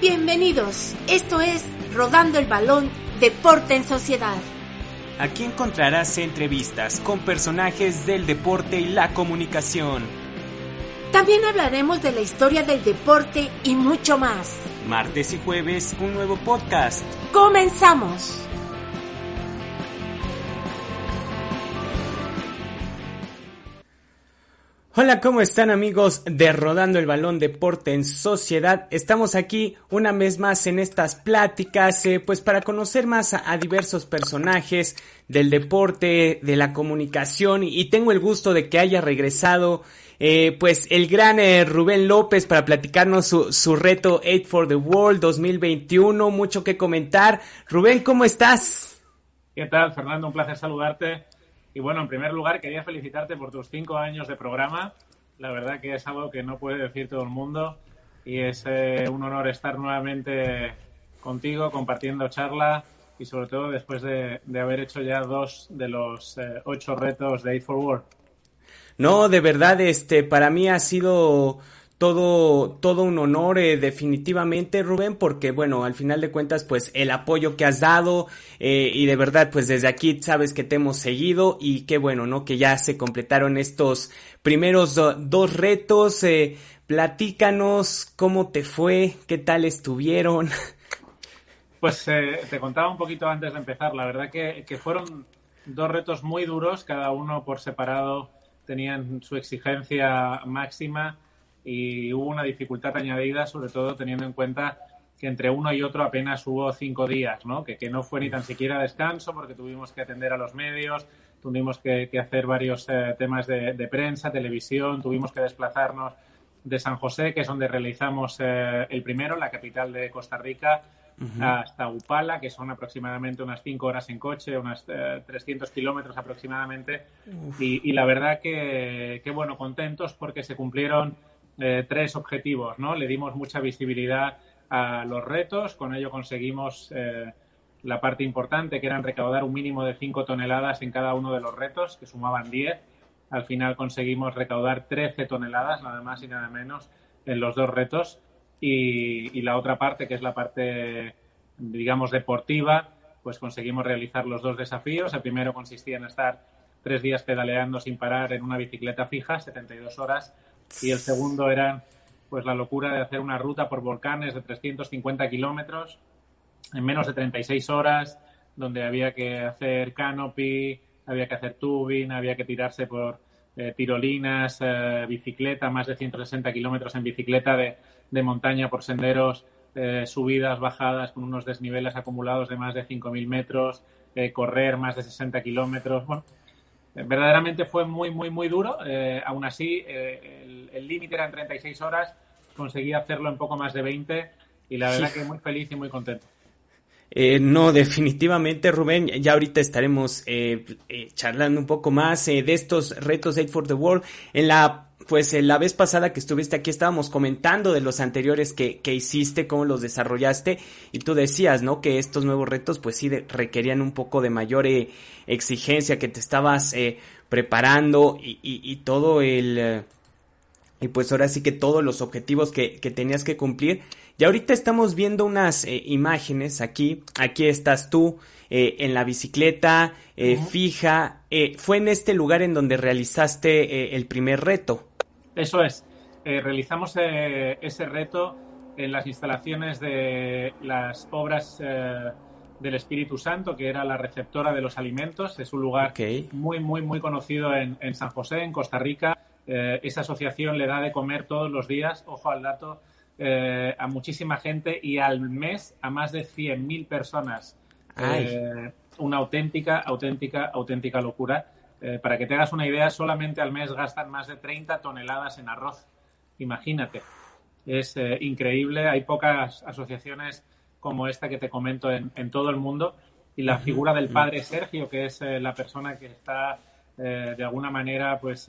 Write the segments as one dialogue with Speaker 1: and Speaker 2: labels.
Speaker 1: Bienvenidos, esto es Rodando el Balón, Deporte en Sociedad.
Speaker 2: Aquí encontrarás entrevistas con personajes del deporte y la comunicación.
Speaker 1: También hablaremos de la historia del deporte y mucho más.
Speaker 2: Martes y jueves, un nuevo podcast.
Speaker 1: ¡Comenzamos!
Speaker 2: Hola, ¿cómo están amigos de Rodando el Balón Deporte en Sociedad? Estamos aquí una vez más en estas pláticas, eh, pues para conocer más a, diversos personajes del deporte, de la comunicación y tengo el gusto de que haya regresado eh, pues el gran eh, Rubén López para platicarnos su, su reto 8 for the World 2021, mucho que comentar. Rubén, ¿cómo estás?
Speaker 3: ¿Qué tal, Fernando? Un placer saludarte. Y bueno, en primer lugar, quería felicitarte por tus cinco años de programa. La verdad que es algo que no puede decir todo el mundo y es eh, un honor estar nuevamente contigo compartiendo charla y sobre todo después de, haber hecho ya dos de los eh, ocho retos de a for World.
Speaker 2: No, de verdad, este, para mí ha sido todo, todo un honor eh, definitivamente Rubén porque bueno al final de cuentas pues el apoyo que has dado eh, y de verdad pues desde aquí sabes que te hemos seguido y qué bueno no que ya se completaron estos primeros dos retos eh, platícanos cómo te fue qué tal estuvieron.
Speaker 3: Pues te contaba un poquito antes de empezar la verdad que, que fueron dos retos muy duros cada uno por separado tenían su exigencia máxima y hubo una dificultad añadida, sobre todo teniendo en cuenta que entre uno y otro apenas hubo cinco días, ¿no? Que, que no fue ni tan siquiera descanso porque tuvimos que atender a los medios, tuvimos que, hacer varios eh, temas de, prensa, televisión, tuvimos que desplazarnos de San José, que es donde realizamos eh, el primero, la capital de Costa Rica, hasta Upala, que son aproximadamente unas cinco horas en coche, unas 300 eh, kilómetros aproximadamente. Y, y, la verdad que, que, bueno, contentos porque se cumplieron eh, tres objetivos, ¿no? Le dimos mucha visibilidad a los retos, con ello conseguimos eh, la parte importante, que era recaudar un mínimo de 5 toneladas en cada uno de los retos, que sumaban 10. Al final conseguimos recaudar 13 toneladas, nada más y nada menos, en los dos retos. Y, y la otra parte, que es la parte, digamos, deportiva, pues conseguimos realizar los dos desafíos. El primero consistía en estar tres días pedaleando sin parar en una bicicleta fija, 72 horas, y el segundo era pues la locura de hacer una ruta por volcanes de 350 kilómetros en menos de 36 horas, donde había que hacer canopy, había que hacer tubing, había que tirarse por eh, tirolinas, eh, bicicleta, más de 160 kilómetros en bicicleta de, de, montaña por senderos, eh, subidas, bajadas con unos desniveles acumulados de más de 5.000 metros, correr más de 60 kilómetros. Bueno, verdaderamente fue muy, muy, muy duro. Eh, aún así, eh, el límite era en 36 horas, conseguí hacerlo en poco más de 20 y la verdad que muy feliz y muy contento.
Speaker 2: Eh, no, definitivamente, Rubén. Ya ahorita estaremos charlando un poco más de estos retos Aid for the World. En la pues la vez pasada que estuviste aquí estábamos comentando de los anteriores que, que hiciste, cómo los desarrollaste y tú decías, ¿no? Que estos nuevos retos pues sí requerían un poco de mayor eh, exigencia, que te estabas eh, preparando y, y, todo el... Eh, y pues ahora sí que todos los objetivos que, que tenías que cumplir. Y ahorita estamos viendo unas imágenes aquí. Aquí estás tú en la bicicleta fija. fue en este lugar en donde realizaste el primer reto.
Speaker 3: Eso es. Eh, realizamos eh, ese reto en las instalaciones de las obras eh, del Espíritu Santo, que era la receptora de los alimentos. Es un lugar muy, muy, muy conocido en, San José, en Costa Rica. esa asociación le da de comer todos los días, ojo al dato, a muchísima gente y al mes a más de 100.000 personas. una auténtica, auténtica, auténtica locura. Eh, para que te hagas una idea, solamente al mes gastan más de 30 toneladas en arroz. Imagínate. es eh, increíble. Hay pocas asociaciones como esta que te comento en, todo el mundo. Y la figura del padre Sergio, que es la persona que está de alguna manera pues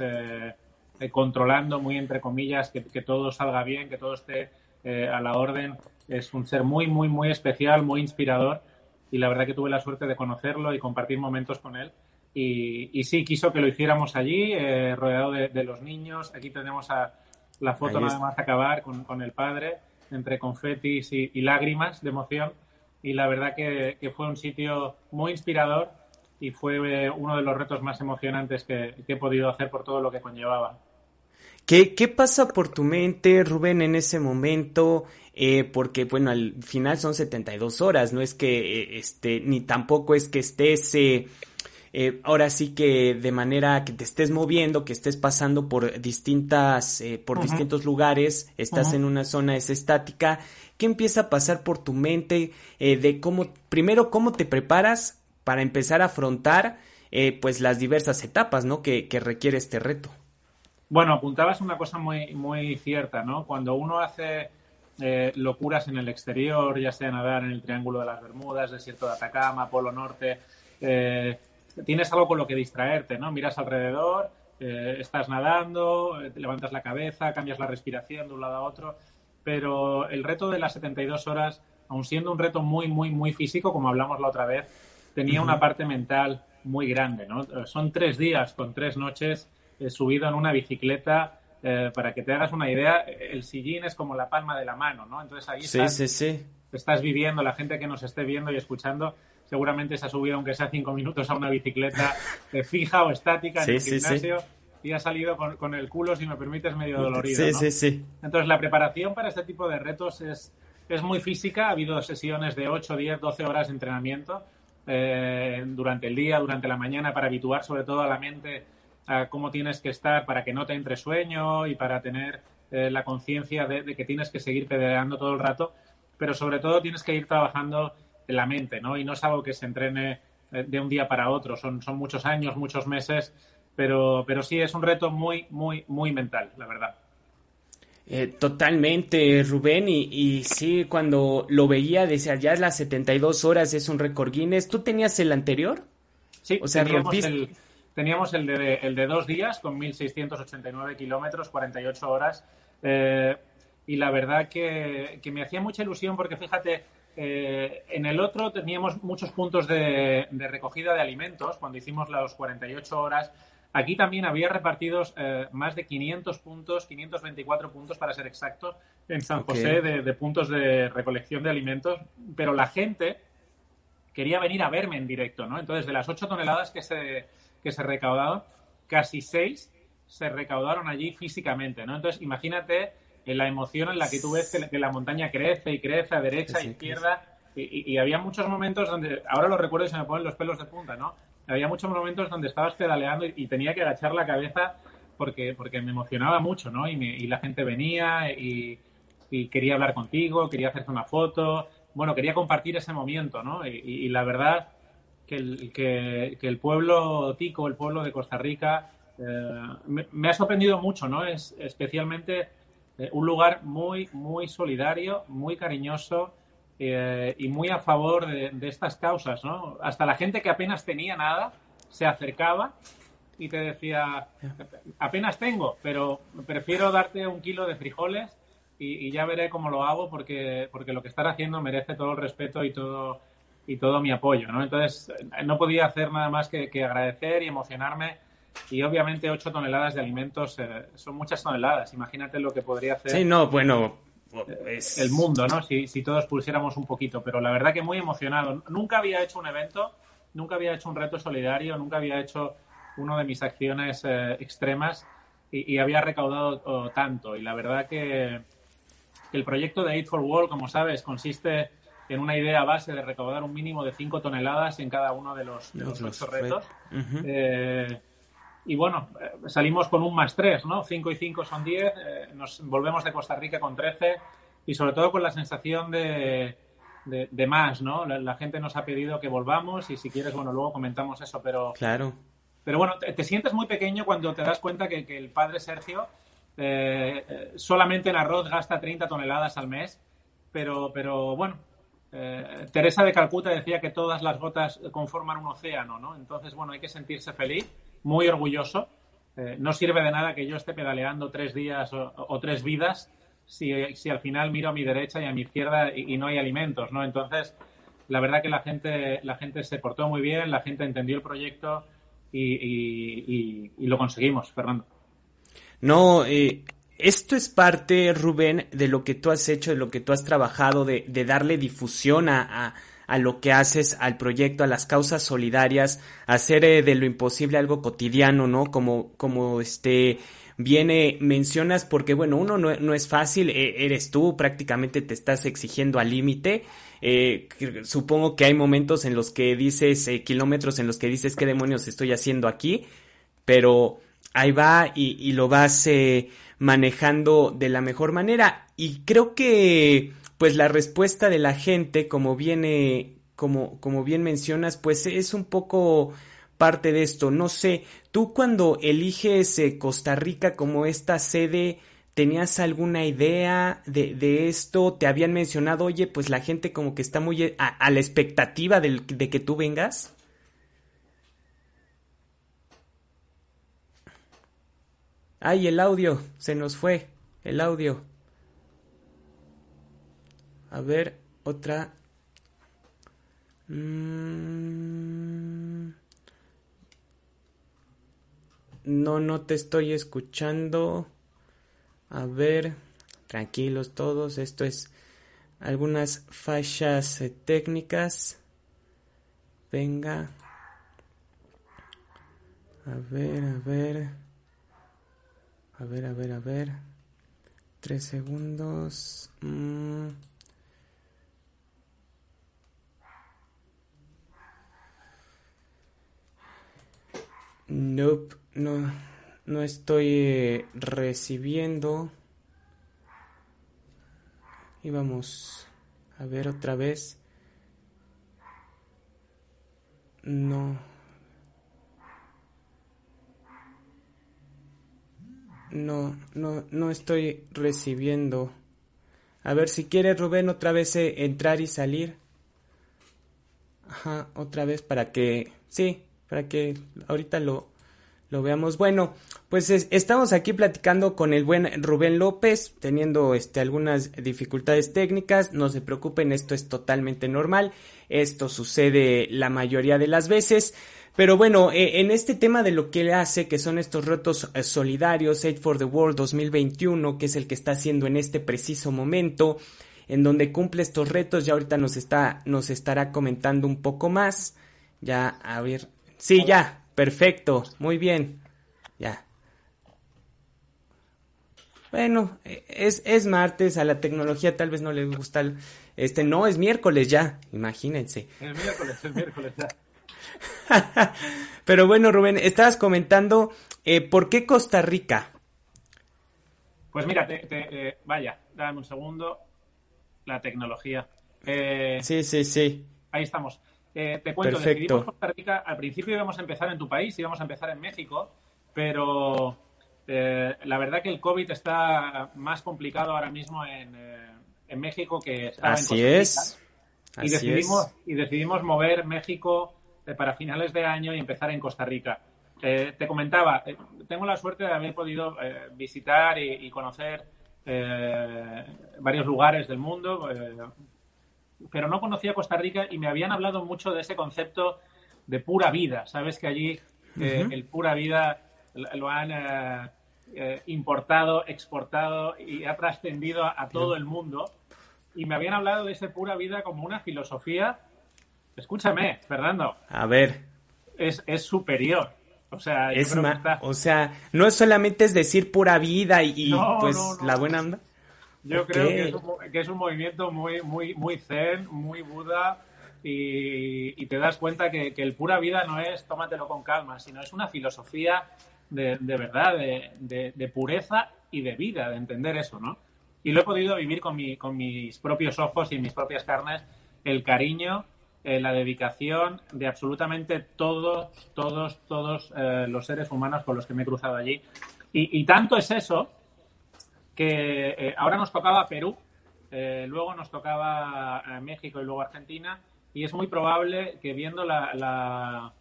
Speaker 3: controlando muy entre comillas que, que, todo salga bien, que todo esté a la orden. Es un ser muy, muy, muy especial, muy inspirador y la verdad que tuve la suerte de conocerlo y compartir momentos con él. Y, sí, quiso que lo hiciéramos allí, eh, rodeado de, los niños. Aquí tenemos a, la foto nada más acabar con, el padre, entre confetis y, lágrimas de emoción. Y la verdad que, fue un sitio muy inspirador y fue eh, uno de los retos más emocionantes que, he podido hacer por todo lo que conllevaba.
Speaker 2: ¿Qué, ¿Qué, pasa por tu mente, Rubén, en ese momento? Eh, porque bueno, al final son 72 horas, no es que eh, este, ni tampoco es que estés, eh, ahora sí que de manera que te estés moviendo, que estés pasando por distintas, por distintos lugares, estás en una zona es estática, ¿qué empieza a pasar por tu mente de cómo, primero, cómo te preparas para empezar a afrontar pues las diversas etapas, ¿no? Que, que requiere este reto.
Speaker 3: Bueno, apuntabas una cosa muy, muy cierta, ¿no? Cuando uno hace eh, locuras en el exterior, ya sea nadar en el Triángulo de las Bermudas, desierto de Atacama, Polo Norte. Eh, tienes algo con lo que distraerte, ¿no? Miras alrededor, eh, estás nadando, levantas la cabeza, cambias la respiración de un lado a otro, pero el reto de las 72 horas, aun siendo un reto muy, muy, muy físico, como hablamos la otra vez, tenía una parte mental muy grande, ¿no? Son tres días con tres noches subido en una bicicleta eh, para que te hagas una idea, el sillín es como la palma de la mano, ¿no? Entonces ahí estás, viviendo, la gente que nos esté viendo y escuchando, seguramente se ha subido, aunque sea cinco minutos, a una bicicleta eh, fija o estática en el gimnasio y ha salido con, el culo, si me permites, medio dolorido. ¿no? Entonces la preparación para este tipo de retos es, es muy física. Ha habido sesiones de 8, 10, 12 horas de entrenamiento eh, durante el día, durante la mañana, para habituar sobre todo a la mente cómo tienes que estar para que no te entre sueño y para tener eh, la conciencia de, que tienes que seguir pedaleando todo el rato, pero sobre todo tienes que ir trabajando en la mente, ¿no? Y no es algo que se entrene eh, de un día para otro, son, son muchos años, muchos meses, pero, pero sí es un reto muy, muy, muy mental, la verdad.
Speaker 2: Eh, totalmente, Rubén, y, y, sí, cuando lo veía, decía, ya las 72 horas es un récord Guinness. ¿Tú tenías el anterior?
Speaker 3: Sí, o sea, rompiste... Teníamos el de, el de dos días con 1.689 kilómetros, 48 horas. Eh, y la verdad que, me hacía mucha ilusión porque fíjate, eh, en el otro teníamos muchos puntos de, recogida de alimentos cuando hicimos las 48 horas. Aquí también había repartidos eh, más de 500 puntos, 524 puntos para ser exactos, en San José de, de, puntos de recolección de alimentos, pero la gente quería venir a verme en directo, ¿no? Entonces, de las 8 toneladas que se, que se recaudaron, casi seis se recaudaron allí físicamente, ¿no? Entonces, imagínate en la emoción en la que tú ves que, la montaña crece y crece a derecha, a izquierda, y, había muchos momentos donde, ahora lo recuerdo y se me ponen los pelos de punta, ¿no? Había muchos momentos donde estabas pedaleando y, tenía que agachar la cabeza porque, porque me emocionaba mucho, ¿no? Y, la gente venía y, quería hablar contigo, quería hacerte una foto, bueno, quería compartir ese momento, ¿no? y la verdad que el, pueblo tico, el pueblo de Costa Rica, eh, me, ha sorprendido mucho, ¿no? Es especialmente eh, un lugar muy, muy solidario, muy cariñoso eh, y muy a favor de, estas causas, ¿no? Hasta la gente que apenas tenía nada se acercaba y te decía, apenas tengo, pero prefiero darte un kilo de frijoles y, y, ya veré cómo lo hago porque, porque lo que estás haciendo merece todo el respeto y todo y todo mi apoyo, ¿no? Entonces, no podía hacer nada más que, agradecer y emocionarme. Y obviamente 8 toneladas de alimentos eh, son muchas toneladas. Imagínate lo que podría hacer.
Speaker 2: Sí, no, bueno.
Speaker 3: El mundo, ¿no? Si, si todos pusiéramos un poquito. Pero la verdad que muy emocionado. Nunca había hecho un evento, nunca había hecho un reto solidario, nunca había hecho una de mis acciones eh, extremas y, había recaudado oh, tanto. Y la verdad que el proyecto de Aid for World, como sabes, consiste en una idea base de recaudar un mínimo de 5 toneladas en cada uno de los, retos. Eh, y bueno, eh, salimos con un más 3, ¿no? 5 y 5 son 10, eh, nos volvemos de Costa Rica con 13 y sobre todo con la sensación de, de, más, ¿no? La, gente nos ha pedido que volvamos y si quieres, bueno, luego comentamos eso, pero...
Speaker 2: Claro.
Speaker 3: Pero bueno, te, sientes muy pequeño cuando te das cuenta que, que el padre Sergio eh, solamente en arroz gasta 30 toneladas al mes, pero, pero bueno, eh, Teresa de Calcuta decía que todas las gotas conforman un océano, ¿no? Entonces, bueno, hay que sentirse feliz, muy orgulloso. Eh, no sirve de nada que yo esté pedaleando tres días o, tres vidas si, al final miro a mi derecha y a mi izquierda y, no hay alimentos, ¿no? Entonces, la verdad que la gente, la gente se portó muy bien, la gente entendió el proyecto y, lo conseguimos, Fernando.
Speaker 2: No, eh, esto es parte, Rubén, de lo que tú has hecho, de lo que tú has trabajado, de, de darle difusión a, a, lo que haces, al proyecto, a las causas solidarias, hacer eh, de lo imposible algo cotidiano, ¿no? Como, como este, viene, mencionas, porque bueno, uno no, no es fácil, e, eres tú, prácticamente te estás exigiendo al límite. Eh, supongo que hay momentos en los que dices, eh, kilómetros en los que dices qué demonios estoy haciendo aquí, pero ahí va y, y lo vas manejando de la mejor manera. Y creo que, pues la respuesta de la gente, como viene, como, como bien mencionas, pues es un poco parte de esto. No sé, tú cuando eliges eh, Costa Rica como esta sede, ¿tenías alguna idea de, de, esto? ¿Te habían mencionado, oye, pues la gente como que está muy a, la expectativa de que tú vengas? Ay, el audio, se nos fue, el audio. A ver, otra. Mm. No, no te estoy escuchando. A ver, tranquilos todos, esto es algunas fallas eh, técnicas. Venga. A ver, a ver. A ver, a ver, a ver. Tres segundos. Mm. No, no estoy eh, recibiendo. Y vamos a ver otra vez. No. No, no, no estoy recibiendo. A ver si quiere Rubén otra vez eh, entrar y salir. Ajá, otra vez para que, sí, para que ahorita lo, lo veamos. Bueno, pues estamos aquí platicando con el buen Rubén López, teniendo este, algunas dificultades técnicas. No se preocupen, esto es totalmente normal. Esto sucede la mayoría de las veces. Pero bueno, eh, en este tema de lo que él hace, que son estos retos eh, solidarios, Aid for the World 2021, que es el que está haciendo en este preciso momento, en donde cumple estos retos, ya ahorita nos está, nos estará comentando un poco más. Ya, a ver. Sí, ya, perfecto, muy bien. Ya. Bueno, eh, es, es martes, a la tecnología tal vez no le gusta. este, no, es miércoles ya, imagínense.
Speaker 3: Es miércoles, es miércoles ya.
Speaker 2: Pero bueno, Rubén, estabas comentando eh, por qué Costa Rica.
Speaker 3: Pues mira, eh, vaya, dame un segundo. La tecnología. Eh,
Speaker 2: sí, sí, sí.
Speaker 3: Ahí estamos. te cuento, Perfecto. decidimos Costa Rica. Al principio íbamos a empezar en tu país, íbamos a empezar en México, pero la verdad que el COVID está más complicado ahora mismo en, México que estaba
Speaker 2: Así
Speaker 3: en Costa Rica.
Speaker 2: Es.
Speaker 3: y decidimos, y decidimos mover México eh, para finales de año y empezar en Costa Rica. Eh, te comentaba, eh, tengo la suerte de haber podido visitar y, conocer varios lugares del mundo, pero no conocía Costa Rica y me habían hablado mucho de ese concepto de pura vida. Sabes que allí el pura vida lo han importado, exportado y ha trascendido a todo el mundo. Y me habían hablado de ese pura vida como una filosofía Escúchame, Fernando.
Speaker 2: A ver.
Speaker 3: Es, superior. O sea,
Speaker 2: es o sea, no solamente es decir pura vida y, pues la buena onda.
Speaker 3: Yo creo que es, un, movimiento muy, muy, muy zen, muy Buda, y, te das cuenta que, el pura vida no es tómatelo con calma, sino es una filosofía de, verdad, de, pureza y de vida, de entender eso, ¿no? Y lo he podido vivir con, mi, con mis propios ojos y mis propias carnes, el cariño eh, la dedicación de absolutamente todos, todos, todos eh, los seres humanos con los que me he cruzado allí. Y, tanto es eso que ahora nos tocaba Perú, luego nos tocaba México y luego Argentina, y es muy probable que viendo la,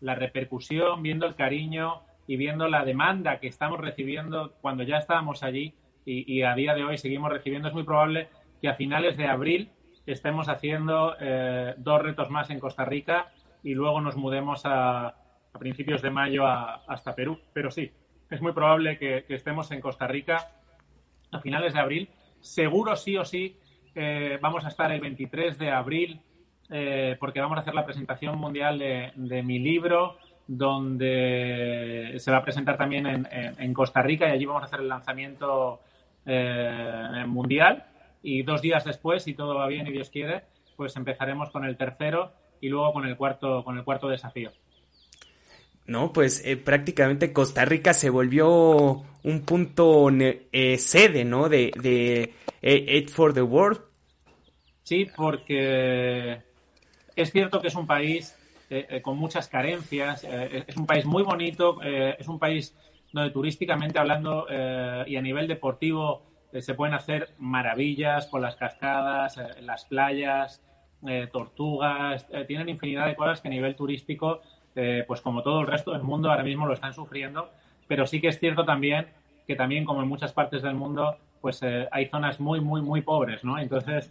Speaker 3: la, repercusión, viendo el cariño y viendo la demanda que estamos recibiendo cuando ya estábamos allí y, a día de hoy seguimos recibiendo, es muy probable que a finales de abril estemos haciendo eh, dos retos más en Costa Rica y luego nos mudemos a, principios de mayo hasta Perú. Pero sí, es muy probable que, estemos en Costa Rica a finales de abril. Seguro sí o sí eh, vamos a estar el 23 de abril eh, porque vamos a hacer la presentación mundial de, mi libro, donde se va a presentar también en, Costa Rica y allí vamos a hacer el lanzamiento eh, mundial. Y dos días después, si todo va bien y Dios quiere, pues empezaremos con el tercero y luego con el cuarto, con el cuarto desafío.
Speaker 2: No, pues eh, prácticamente Costa Rica se volvió un punto sede, ¿no? De, de Aid for the World.
Speaker 3: Sí, porque es cierto que es un país eh, eh, con muchas carencias, eh, es un país muy bonito, es un país donde turísticamente hablando y a nivel deportivo se pueden hacer maravillas con las cascadas, las playas, tortugas, tienen infinidad de cosas que a nivel turístico, pues como todo el resto del mundo ahora mismo lo están sufriendo, pero sí que es cierto también que también como en muchas partes del mundo, pues hay zonas muy, muy, muy pobres, ¿no? Entonces,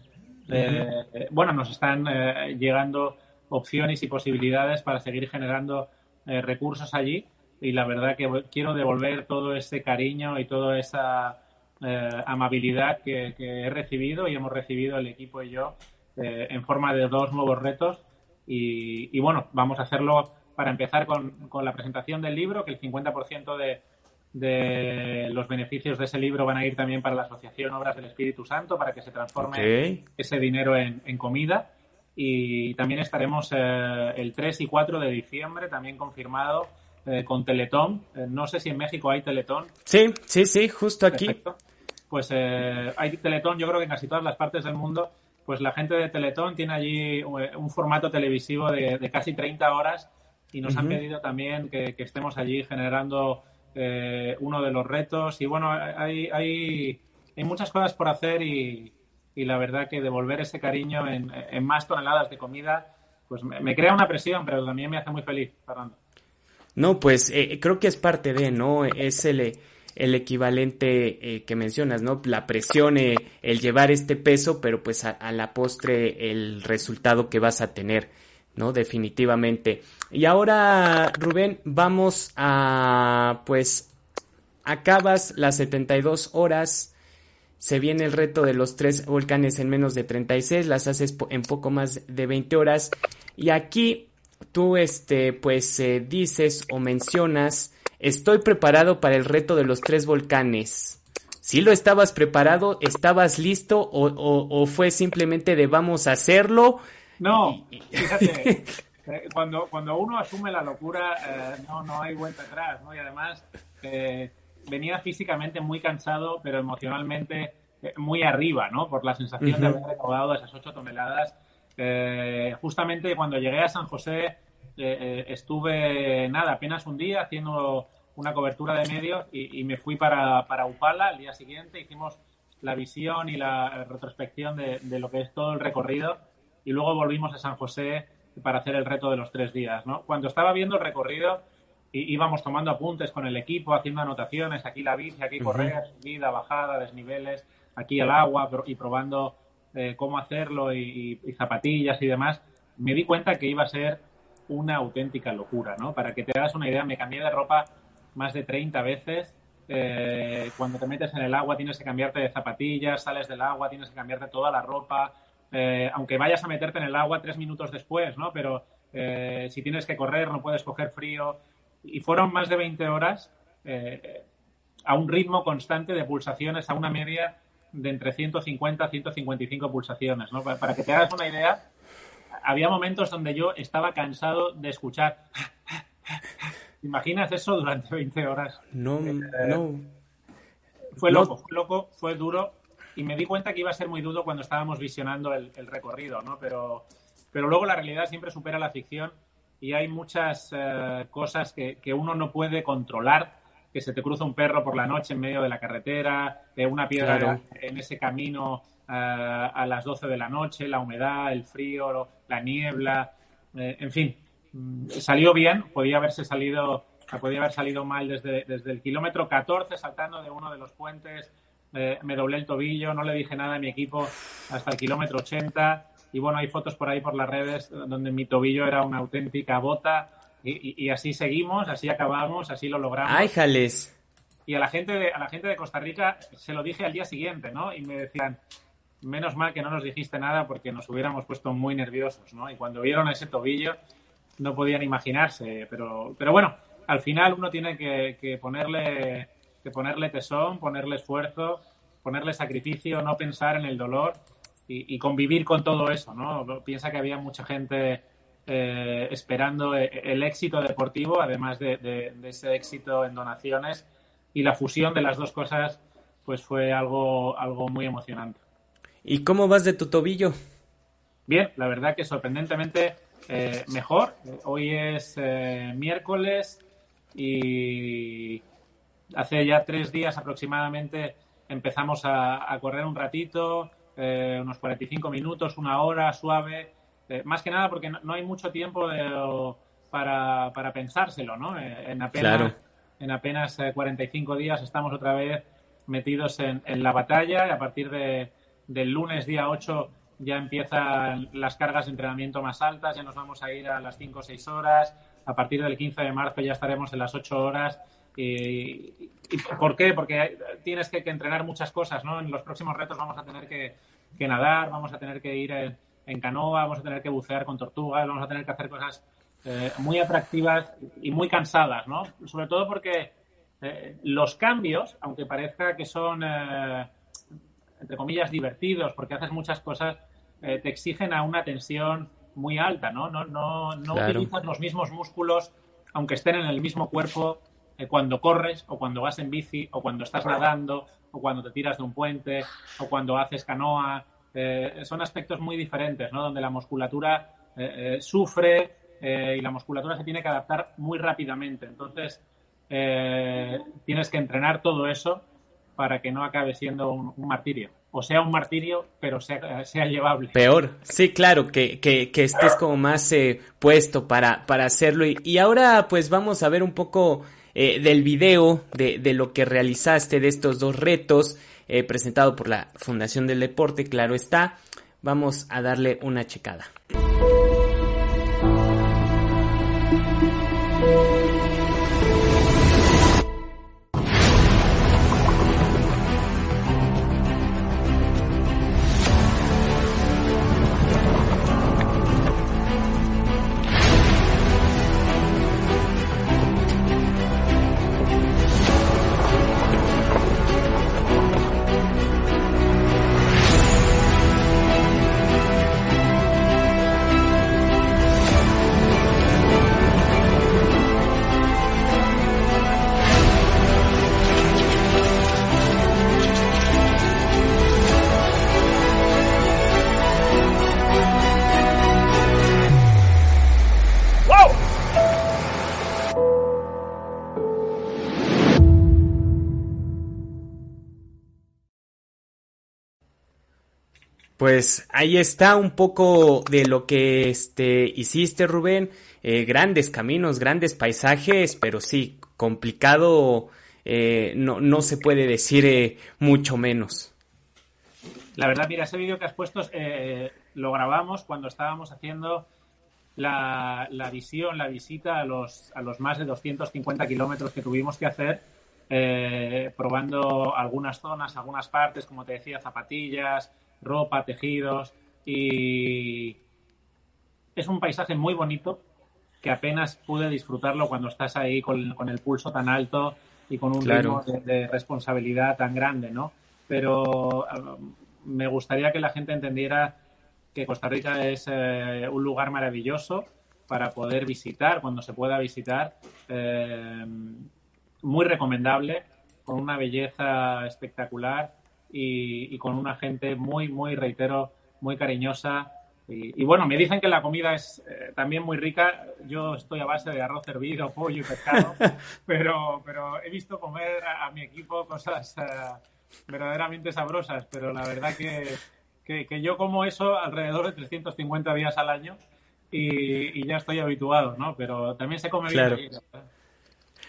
Speaker 3: eh, eh, bueno, nos están eh, llegando opciones y posibilidades para seguir generando recursos allí. Y la verdad que quiero devolver todo ese cariño y toda esa amabilidad que, he recibido y hemos recibido el equipo y yo en forma de dos nuevos retos. Y, bueno, vamos a hacerlo para empezar con, con la presentación del libro, que el 50% de, de los beneficios de ese libro van a ir también para la Asociación Obras del Espíritu Santo, para que se transforme ese dinero en, comida. Y también estaremos eh, el 3 y 4 de diciembre, también confirmado, eh, con Teletón. Eh, no sé si en México hay Teletón.
Speaker 2: Sí, sí, sí, justo aquí.
Speaker 3: Pues hay Teletón, yo creo que en casi todas las partes del mundo, pues la gente de Teletón tiene allí un formato televisivo de, casi 30 horas y nos han pedido también que estemos allí generando eh, uno de los retos. Y bueno, hay, hay, hay muchas cosas por hacer y, y, la verdad que devolver ese cariño en, en más toneladas de comida, pues me, crea una presión, pero también me hace muy feliz, Fernando.
Speaker 2: No, pues eh, creo que es parte de, ¿no? Es el, el equivalente eh, que mencionas, ¿no? La presión, el llevar este peso, pero pues a, la postre el resultado que vas a tener. ¿no? Definitivamente. Y ahora, Rubén, vamos a, pues, acabas las 72 horas, se viene el reto de los tres volcanes en menos de 36, las haces en poco más de 20 horas, y aquí tú, este, pues, eh, dices o mencionas, estoy preparado para el reto de los tres volcanes. Si lo estabas preparado, estabas listo o, o fue simplemente de vamos a hacerlo
Speaker 3: no, fíjate, eh, cuando, cuando uno asume la locura, eh, no, no hay vuelta atrás, ¿no? Y además, eh, venía físicamente muy cansado, pero emocionalmente muy arriba, ¿no? Por la sensación de haber recaudado esas ocho toneladas. justamente cuando llegué a San José, estuve, nada, apenas un día haciendo una cobertura de medios y, me fui para, para Upala el día siguiente. Hicimos la visión y la retrospección de, de lo que es todo el recorrido y luego volvimos a San José para hacer el reto de los tres días. ¿no? Cuando estaba viendo el recorrido, íbamos tomando apuntes con el equipo, haciendo anotaciones, aquí la bici, aquí correr, subida, bajada, desniveles, aquí el agua y probando eh, cómo hacerlo y, zapatillas y demás, me di cuenta que iba a ser una auténtica locura, ¿no? Para que te hagas una idea, me cambié de ropa más de 30 veces. Eh, cuando te metes en el agua tienes que cambiarte de zapatillas, sales del agua, tienes que cambiarte toda la ropa, eh, aunque vayas a meterte en el agua tres minutos después, ¿no? Pero eh, si tienes que correr, no puedes coger frío. Y fueron más de 20 horas eh, a un ritmo constante de pulsaciones, a una media de entre 150 a 155 pulsaciones, ¿no? Para, que te hagas una idea, había momentos donde yo estaba cansado de escuchar. ¿Imaginas eso durante 20 horas?
Speaker 2: No, no.
Speaker 3: Fue loco, fue loco, fue duro y me di cuenta que iba a ser muy duro cuando estábamos visionando el, recorrido, ¿no? Pero, pero luego la realidad siempre supera la ficción y hay muchas eh, cosas que, uno no puede controlar que se te cruza un perro por la noche en medio de la carretera, una piedra en ese camino a las 12 de la noche, la humedad, el frío, la niebla, en fin, mm, salió bien, podía haberse salido, podía haber salido mal desde, desde el kilómetro 14 saltando de uno de los puentes, me doblé el tobillo, no le dije nada a mi equipo hasta el kilómetro 80 y bueno, hay fotos por ahí por las redes donde mi tobillo era una auténtica bota y, así seguimos, así acabamos, así lo logramos.
Speaker 2: ¡Ay, jales!
Speaker 3: Y a la gente de, a la gente de Costa Rica se lo dije al día siguiente, ¿no? Y me decían, menos mal que no nos dijiste nada porque nos hubiéramos puesto muy nerviosos, ¿no? Y cuando vieron ese tobillo no podían imaginarse, pero, pero bueno, al final uno tiene que, ponerle, que ponerle tesón, ponerle esfuerzo, ponerle sacrificio, no pensar en el dolor y, convivir con todo eso, ¿no? Piensa que había mucha gente eh, esperando e, el éxito deportivo, además de, ese éxito en donaciones, y la fusión de las dos cosas, pues fue algo, algo muy emocionante.
Speaker 2: ¿Y cómo vas de tu tobillo?
Speaker 3: Bien, la verdad que sorprendentemente eh, mejor. Hoy es eh, miércoles y hace ya tres días aproximadamente empezamos a correr un ratito, eh, unos 45 minutos, una hora, suave. Eh, más que nada porque no, hay mucho tiempo para, para, pensárselo, ¿no? Eh, en apenas, en apenas 45 días estamos otra vez metidos en, en la batalla y a partir de, del lunes día 8 ya empiezan las cargas de entrenamiento más altas, ya nos vamos a ir a las 5 o 6 horas, a partir del 15 de marzo ya estaremos en las 8 horas. Y, ¿Por qué? Porque tienes que, entrenar muchas cosas, ¿no? En los próximos retos vamos a tener que, nadar, vamos a tener que ir en, canoa, vamos a tener que bucear con tortugas, vamos a tener que hacer cosas eh, muy atractivas y muy cansadas, ¿no? Sobre todo porque eh, los cambios, aunque parezca que son, eh, entre comillas, divertidos, porque haces muchas cosas, te exigen a una tensión muy alta, ¿no? No, no, no utilizas los mismos músculos, aunque estén en el mismo cuerpo, eh, cuando corres o cuando vas en bici o cuando estás nadando o cuando te tiras de un puente o cuando haces canoa. Eh, son aspectos muy diferentes, ¿no? Donde la musculatura eh, sufre y la musculatura se tiene que adaptar muy rápidamente. Entonces, tienes que entrenar todo eso para que no acabe siendo un, martirio. O sea, un martirio, pero sea, sea llevable.
Speaker 2: Peor. Sí, claro, que, que, que estés como más puesto para, para hacerlo. Y, y, ahora, pues vamos a ver un poco eh, del video de, de, lo que realizaste de estos dos retos eh, presentado por la Fundación del Deporte, claro está. Vamos a darle una checada. Pues ahí está un poco de lo que este hiciste, Rubén. Eh, grandes caminos, grandes paisajes, pero sí, complicado eh, no, no se puede decir eh, mucho menos.
Speaker 3: La verdad, mira, ese vídeo que has puesto lo grabamos cuando estábamos haciendo la, la, visión, la visita a los, a los más de 250 kilómetros que tuvimos que hacer, probando algunas zonas, algunas partes, como te decía, zapatillas, ropa, tejidos y es un paisaje muy bonito que apenas pude disfrutarlo cuando estás ahí con, el pulso tan alto y con un ritmo de, responsabilidad tan grande, ¿no? Pero um, me gustaría que la gente entendiera que Costa Rica es eh, un lugar maravilloso para poder visitar cuando se pueda visitar, eh, muy recomendable, con una belleza espectacular y, con una gente muy, muy, reitero, muy cariñosa, Y, bueno, me dicen que la comida es eh, también muy rica. Yo estoy a base de arroz hervido, pollo y pescado, pero, pero he visto comer a, mi equipo cosas eh, verdaderamente sabrosas. Pero la verdad que, que, yo como eso alrededor de 350 días al año y, ya estoy habituado, ¿no? Pero también se come bien.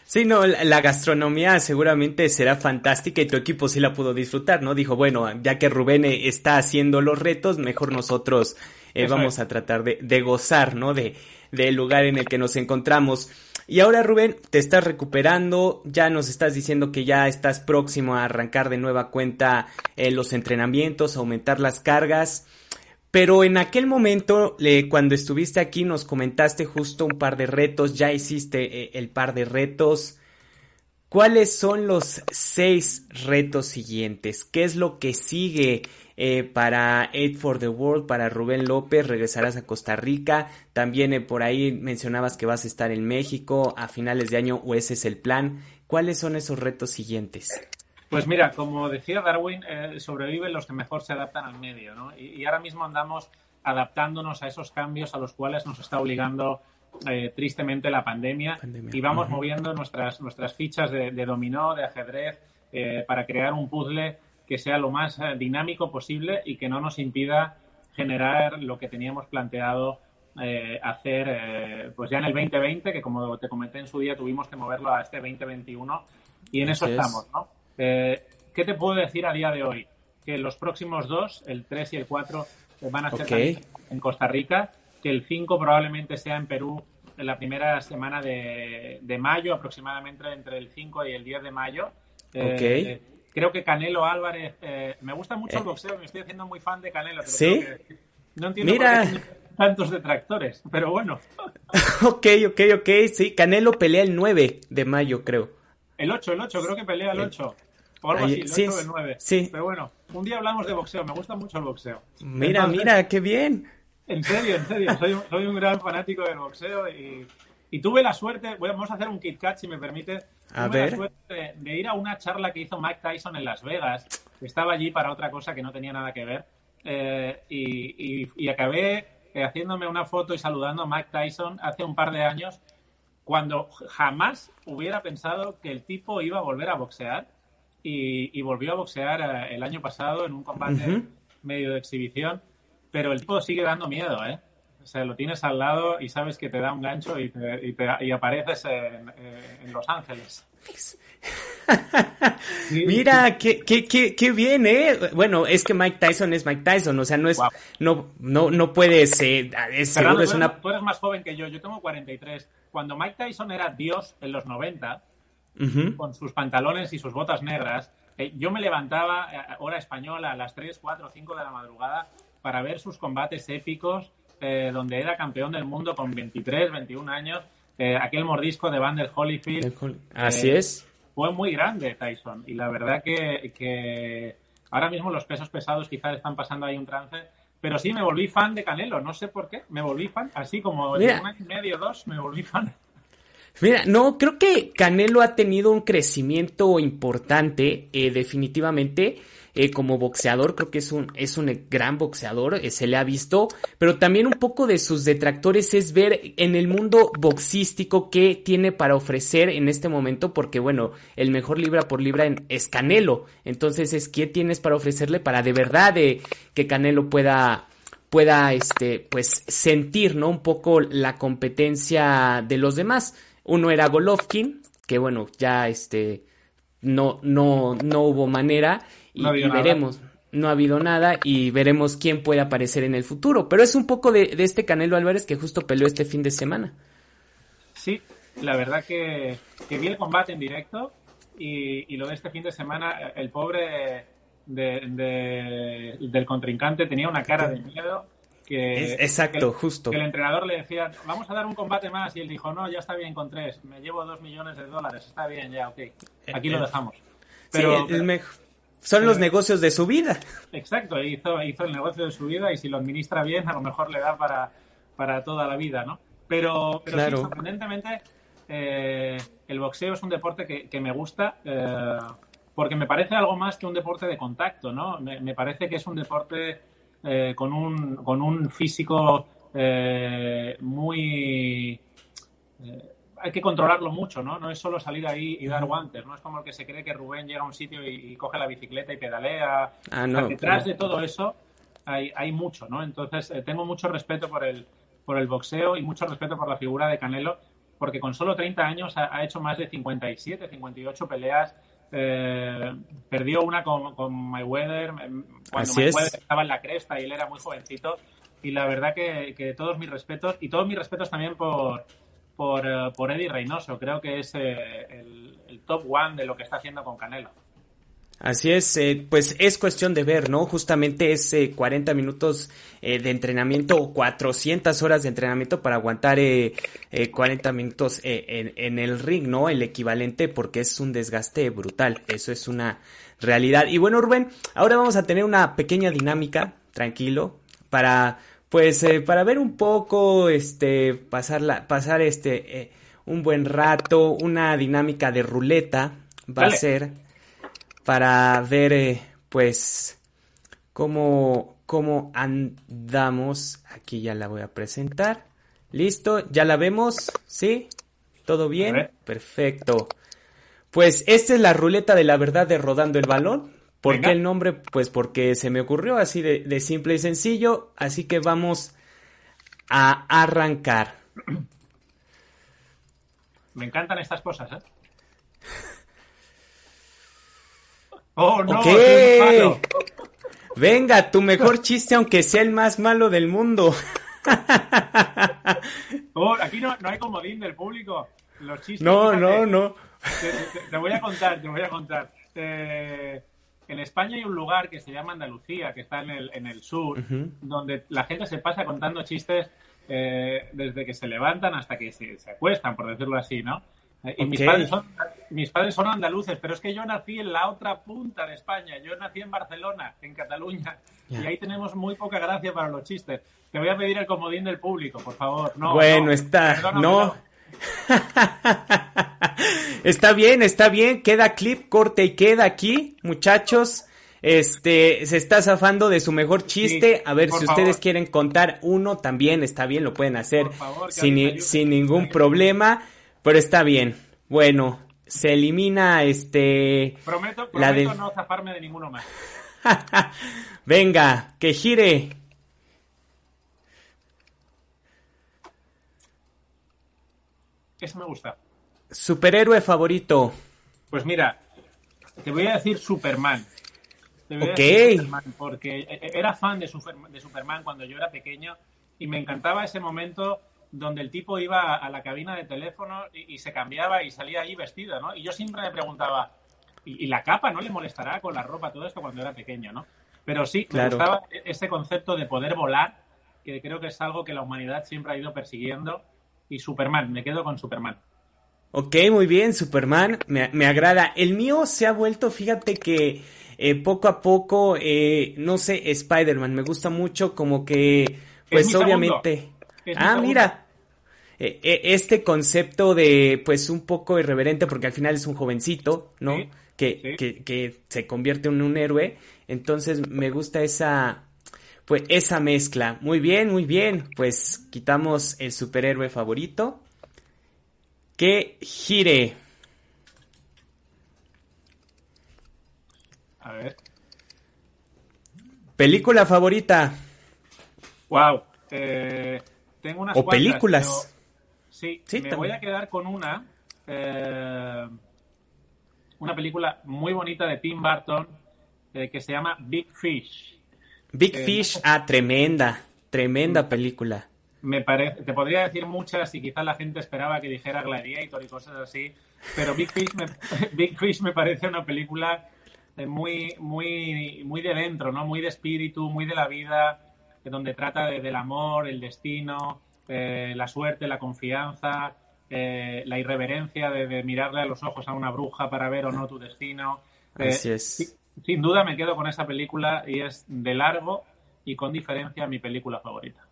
Speaker 2: Sí, no, la gastronomía seguramente será fantástica y tu equipo sí la pudo disfrutar, ¿no? Dijo, bueno, ya que Rubén está haciendo los retos, mejor nosotros eh, vamos a tratar de, de, gozar, ¿no? De, del lugar en el que nos encontramos. Y ahora, Rubén, te estás recuperando, ya nos estás diciendo que ya estás próximo a arrancar de nueva cuenta eh, los entrenamientos, aumentar las cargas. Pero en aquel momento, cuando estuviste aquí, nos comentaste justo un par de retos, ya hiciste eh, el par de retos. ¿Cuáles son los seis retos siguientes? ¿Qué es lo que sigue eh, para Aid for the World, para Rubén López? Regresarás a Costa Rica. También eh, por ahí mencionabas que vas a estar en México a finales de año o ese es el plan. ¿Cuáles son esos retos siguientes?
Speaker 3: Pues mira, como decía Darwin, eh, sobreviven los que mejor se adaptan al medio, ¿no? Y, ahora mismo andamos adaptándonos a esos cambios a los cuales nos está obligando eh, tristemente la pandemia, y vamos moviendo nuestras, nuestras fichas de, dominó, de ajedrez, eh, para crear un puzzle que sea lo más dinámico posible y que no nos impida generar lo que teníamos planteado hacer pues ya en el 2020, que como te comenté en su día tuvimos que moverlo a este 2021 y en eso estamos, ¿no? Eh, ¿Qué te puedo decir a día de hoy? Que los próximos dos, el 3 y el 4, van a ser en Costa Rica, que el 5 probablemente sea en Perú en la primera semana de, mayo, aproximadamente entre el 5 y el 10 de mayo. Eh, creo que Canelo Álvarez, eh, me gusta mucho el boxeo, me estoy haciendo muy fan de Canelo.
Speaker 2: ¿Sí?
Speaker 3: no entiendo Mira. por qué tantos detractores, pero bueno.
Speaker 2: ok, ok, ok, sí, Canelo pelea el 9 de mayo, creo.
Speaker 3: El 8, el 8, creo que pelea el 8. O algo así, el 8 o el 9.
Speaker 2: Sí.
Speaker 3: Pero bueno, un día hablamos de boxeo, me gusta mucho el boxeo.
Speaker 2: Mira, mira, qué bien.
Speaker 3: En serio, en serio, soy, soy un gran fanático del boxeo y, y tuve la suerte, vamos a hacer un Kit Kat si me permite.
Speaker 2: A
Speaker 3: tuve
Speaker 2: ver.
Speaker 3: la suerte de, ir a una charla que hizo Mike Tyson en Las Vegas. Estaba allí para otra cosa que no tenía nada que ver. Eh, y, y, y, acabé eh, haciéndome una foto y saludando a Mike Tyson hace un par de años cuando jamás hubiera pensado que el tipo iba a volver a boxear y, volvió a boxear eh, el año pasado en un combate medio de exhibición, pero el tipo sigue dando miedo, ¿eh? O sea, lo tienes al lado y sabes que te da un gancho y, y, apareces en, Los Ángeles.
Speaker 2: Mira, qué, qué, qué, qué, bien, ¿eh? Bueno, es que Mike Tyson es Mike Tyson, o sea, no es, no, no, no puedes, eh, es, es una...
Speaker 3: Tú eres más joven que yo, yo tengo 43 cuando Mike Tyson era Dios en los 90, con sus pantalones y sus botas negras, eh, yo me levantaba a eh, hora española a las 3, 4, 5 de la madrugada para ver sus combates épicos, eh, donde era campeón del mundo con 23, 21 años, aquel mordisco de Vander Holyfield.
Speaker 2: Así es.
Speaker 3: Fue muy grande Tyson y la verdad que, que ahora mismo los pesos pesados quizás están pasando ahí un trance pero sí, me volví fan de Canelo, no sé por qué, me volví fan, así como de un año y medio, dos, me volví fan.
Speaker 2: Mira, no, creo que Canelo ha tenido un crecimiento importante, eh, definitivamente. Eh, como boxeador, creo que es un, es un gran boxeador, eh, se le ha visto, pero también un poco de sus detractores es ver en el mundo boxístico qué tiene para ofrecer en este momento, porque bueno, el mejor libra por libra es Canelo, entonces es qué tienes para ofrecerle para de verdad de que Canelo pueda pueda este pues sentir no un poco la competencia de los demás. Uno era Golovkin que bueno ya este no no no hubo manera y, veremos. No ha habido nada y veremos quién puede aparecer en el futuro. Pero es un poco de, este Canelo Álvarez que justo peleó este fin de semana.
Speaker 3: Sí, la verdad que, vi el combate en directo y, lo de este fin de semana, el pobre del contrincante tenía una cara de miedo. Que,
Speaker 2: exacto, justo.
Speaker 3: Que el entrenador le decía, vamos a dar un combate más, y él dijo, no, ya está bien con tres, me llevo dos millones de dólares, está bien, ya, ok, aquí lo eh, dejamos.
Speaker 2: Pero, el, mejor son los negocios de su vida.
Speaker 3: Exacto, hizo, hizo el negocio de su vida y si lo administra bien, a lo mejor le da para, para toda la vida, ¿no? Pero, pero sorprendentemente, eh, el boxeo es un deporte que, me gusta eh, porque me parece algo más que un deporte de contacto, ¿no? Me, parece que es un deporte eh, con, un, con un físico eh, muy... Eh, hay que controlarlo mucho, ¿no? No es solo salir ahí y dar guantes, ¿no? Es como el que se cree que Rubén llega a un sitio y, coge la bicicleta y pedalea.
Speaker 2: Ah, no,
Speaker 3: detrás de todo eso hay, hay mucho, ¿no? Entonces, tengo mucho respeto por el, por el boxeo y mucho respeto por la figura de Canelo, porque con solo 30 años ha, hecho más de 57, 58 peleas. Eh, perdió una con, con Mayweather cuando Mayweather estaba en la cresta y él era muy jovencito. Y la verdad que, todos mis respetos, y todos mis respetos también por, por, eh, por Eddie Reynoso. Creo que es eh, el, top one de lo que está haciendo con Canelo.
Speaker 2: Así es, eh, pues es cuestión de ver, ¿no? Justamente es 40 eh, minutos eh, de entrenamiento o 400 horas de entrenamiento para aguantar 40 minutos en, en, el ring, ¿no? El equivalente porque es un desgaste brutal, eso es una realidad. Y bueno, Rubén, ahora vamos a tener una pequeña dinámica, tranquilo, para, pues, para ver un poco, este, pasar, la, pasar este, un buen rato, una dinámica de ruleta, va a ser para ver, eh, pues, cómo, cómo andamos. Aquí ya la voy a presentar. Listo, ya la vemos, ¿sí? ¿Todo bien? Perfecto. Pues esta es la ruleta de la verdad de Rodando el Balón. ¿Por qué el nombre? Pues porque se me ocurrió así de, de, simple y sencillo. Así que vamos a arrancar.
Speaker 3: Me encantan estas cosas, ¿eh? Oh, no,
Speaker 2: Venga, tu mejor chiste, aunque sea el más malo del mundo.
Speaker 3: Oh, aquí no, hay comodín del público. Los chistes.
Speaker 2: No, no, no.
Speaker 3: Te, voy a contar, te voy a contar. Eh, en España hay un lugar que se llama Andalucía, que está en el, en el sur, donde la gente se pasa contando chistes eh, desde que se levantan hasta que se, se, acuestan, por decirlo así, ¿no? Eh, y mis, padres son, mis padres son andaluces, pero es que yo nací en la otra punta de España. Yo nací en Barcelona, en Cataluña. Y ahí tenemos muy poca gracia para los chistes. Te voy a pedir el comodín del público, por favor. No,
Speaker 2: bueno, está. no. está bien, está bien. Queda clip, corte y queda aquí, muchachos. Este, se está zafando de su mejor chiste. a ver, si ustedes quieren contar uno, también está bien, lo pueden hacer sin, sin ningún problema. Pero está bien. Bueno, se elimina este.
Speaker 3: Prometo, prometo no zafarme de ninguno más.
Speaker 2: Venga, que gire.
Speaker 3: Ese me gusta.
Speaker 2: Superhéroe favorito.
Speaker 3: Pues mira, te voy a decir Superman.
Speaker 2: Te voy a decir Superman
Speaker 3: porque era fan de, Superman cuando yo era pequeño y me encantaba ese momento donde el tipo iba a la cabina de teléfono y, se cambiaba y salía ahí vestido, ¿no? Y yo siempre me preguntaba, ¿y, la capa no le molestará con la ropa, todo esto cuando era pequeño, ¿no? Pero sí, me gustaba e, ese concepto de poder volar, que creo que es algo que la humanidad siempre ha ido persiguiendo. Y Superman, me quedo con Superman.
Speaker 2: Ok, muy bien, Superman, me, agrada. El mío se ha vuelto, fíjate que eh, poco a poco, eh, no sé, Spider-Man, me gusta mucho como que, pues obviamente... Ah, mira, eh, eh, este concepto de, pues, un poco irreverente, porque al final es un jovencito, ¿no? que, Que, que, se convierte en un héroe. Entonces, me gusta esa, pues, esa mezcla. Muy bien, muy bien. Pues, quitamos el superhéroe favorito. Que gire.
Speaker 3: A ver.
Speaker 2: Película favorita.
Speaker 3: Wow. Eh, tengo unas
Speaker 2: o películas.
Speaker 3: Sí, me voy a quedar con una. Eh, una película muy bonita de Tim Burton eh, que se llama Big Fish.
Speaker 2: Big eh, Fish, ah, tremenda, tremenda mm. película.
Speaker 3: Me parece, te podría decir muchas y quizás la gente esperaba que dijera Gladiator y cosas así, pero Big Fish me, Big Fish me parece una película muy, muy, muy de dentro, ¿no? Muy de espíritu, muy de la vida, donde trata del amor, el destino, eh, la suerte, la confianza, eh, la irreverencia de, mirarle a los ojos a una bruja para ver o no tu destino.
Speaker 2: Eh, Así es.
Speaker 3: Sin, duda me quedo con esa película y es de largo y con diferencia mi película favorita.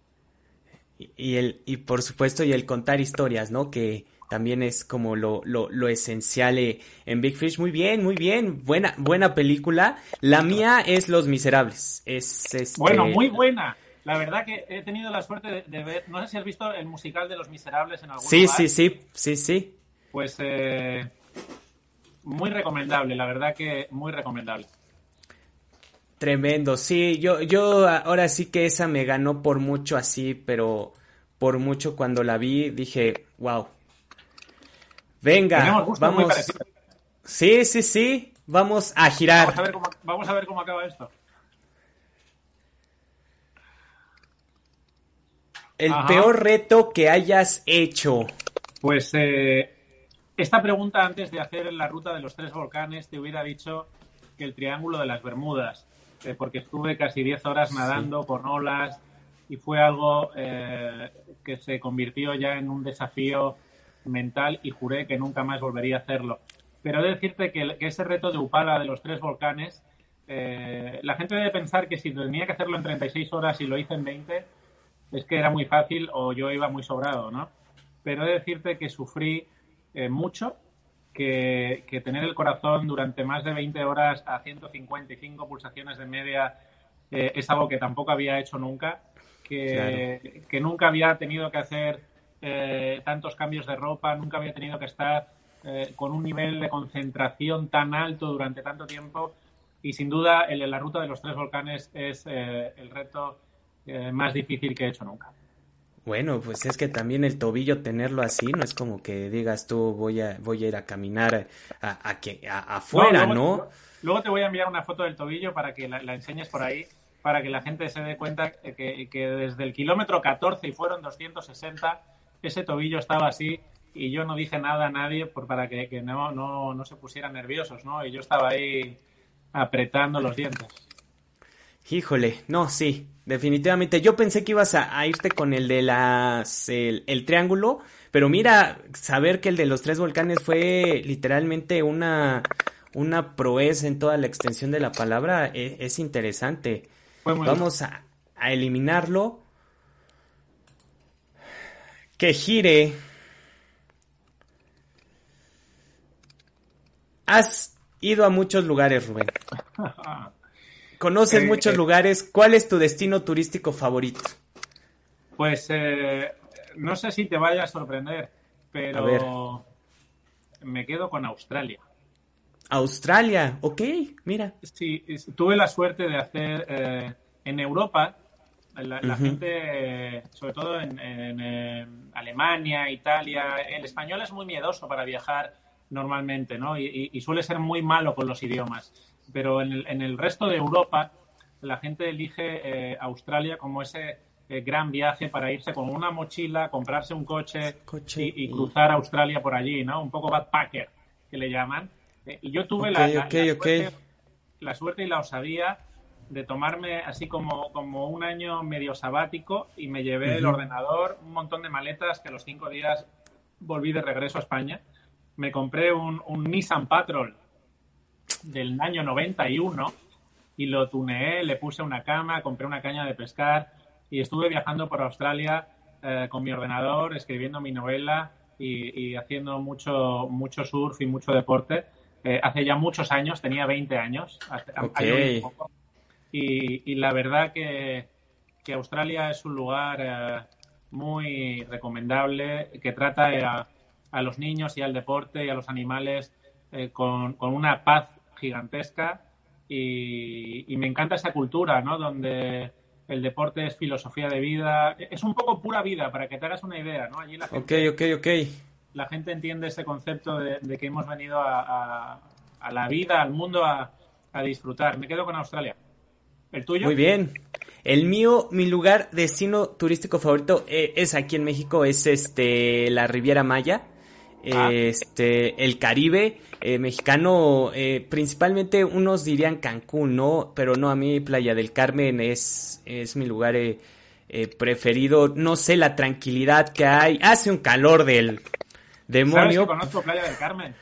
Speaker 2: Y, el, y por supuesto, y el contar historias, ¿no? Que también es como lo, lo, lo esencial eh, en Big Fish. Muy bien, muy bien, buena, buena película. La mía es Los Miserables. Es, este...
Speaker 3: Bueno, muy buena. La verdad que he tenido la suerte de, ver, no sé si has visto el musical de Los Miserables en algún
Speaker 2: Sí, lugar. sí, sí, sí, sí.
Speaker 3: Pues eh, muy recomendable, la verdad que muy recomendable.
Speaker 2: Tremendo, sí, yo, yo ahora sí que esa me ganó por mucho así, pero por mucho cuando la vi dije, wow. Venga, vamos. Sí, sí, sí, vamos a girar.
Speaker 3: Vamos a ver cómo, vamos a ver cómo acaba esto.
Speaker 2: El peor reto que hayas hecho.
Speaker 3: Pues eh, esta pregunta antes de hacer la ruta de los tres volcanes te hubiera dicho que el Triángulo de las Bermudas eh, porque estuve casi 10 horas nadando por olas y fue algo eh, que se convirtió ya en un desafío mental y juré que nunca más volvería a hacerlo. Pero he de decirte que, ese reto de Upala de los tres volcanes, eh, la gente debe pensar que si tenía que hacerlo en 36 horas y lo hice en 20, es que era muy fácil o yo iba muy sobrado, ¿no? Pero he de decirte que sufrí mucho que, tener el corazón durante más de 20 horas a 155 pulsaciones de media eh, es algo que tampoco había hecho nunca, que, que nunca había tenido que hacer eh, tantos cambios de ropa, nunca había tenido que estar eh, con un nivel de concentración tan alto durante tanto tiempo y sin duda el, la ruta de los tres volcanes es el reto más difícil que he hecho nunca.
Speaker 2: Bueno, pues es que también el tobillo tenerlo así, no es como que digas tú voy a, voy a ir a caminar a, a que, afuera, ¿no?
Speaker 3: Luego, te voy a enviar una foto del tobillo para que la, enseñes por ahí, para que la gente se dé cuenta que, que, desde el kilómetro 14 y fueron 260, ese tobillo estaba así y yo no dije nada a nadie por, para que, que no, no, no se pusieran nerviosos, ¿no? Y yo estaba ahí apretando los dientes.
Speaker 2: Híjole, no, sí, definitivamente. Yo pensé que ibas a, irte con el de las el, triángulo, pero mira, saber que el de los tres volcanes fue literalmente una una proeza en toda la extensión de la palabra e, es, interesante. Vamos a, a eliminarlo. Que gire. Has ido a muchos lugares, Rubén. Conoces eh, muchos eh, lugares. ¿Cuál es tu destino turístico favorito?
Speaker 3: Pues eh, no sé si te vaya a sorprender, pero me quedo con Australia.
Speaker 2: Australia, ok, mira.
Speaker 3: Sí, tuve la suerte de hacer en Europa, la, gente, sobre todo en, Alemania, Italia, el español es muy miedoso para viajar normalmente, ¿no? y suele ser muy malo con los idiomas pero en el, en el resto de Europa la gente elige eh, Australia como ese eh, gran viaje para irse con una mochila, comprarse un coche, y, cruzar Australia por allí, ¿no? Un poco backpacker, que le llaman. Eh, y yo tuve la, la, suerte, y la osadía de tomarme así como, como un año medio sabático y me llevé el ordenador, un montón de maletas que a los cinco días volví de regreso a España. Me compré un, un Nissan Patrol del año 91 y lo tuneé, le puse una cama, compré una caña de pescar y estuve viajando por Australia eh, con mi ordenador, escribiendo mi novela y, haciendo mucho, mucho surf y mucho deporte. Eh, hace ya muchos años, tenía 20 años. y, la verdad que, Australia es un lugar eh, muy recomendable que trata a, a, los niños y al deporte y a los animales con, con, una paz gigantesca y, me encanta esa cultura, ¿no? Donde el deporte es filosofía de vida, es un poco pura vida, para que te hagas una idea, ¿no?
Speaker 2: Allí la gente, ok, ok, ok.
Speaker 3: La gente entiende ese concepto de, que hemos venido a, la vida, al mundo, a, disfrutar. Me quedo con Australia. ¿El tuyo?
Speaker 2: Muy bien. El mío, mi lugar destino turístico favorito eh, es aquí en México, es este la Riviera Maya. Ah. este, el Caribe eh, mexicano, eh, principalmente unos dirían Cancún, ¿no? Pero no, a mí Playa del Carmen es, es mi lugar eh, preferido. No sé la tranquilidad que hay. Hace un calor del demonio.
Speaker 3: conozco Playa del Carmen?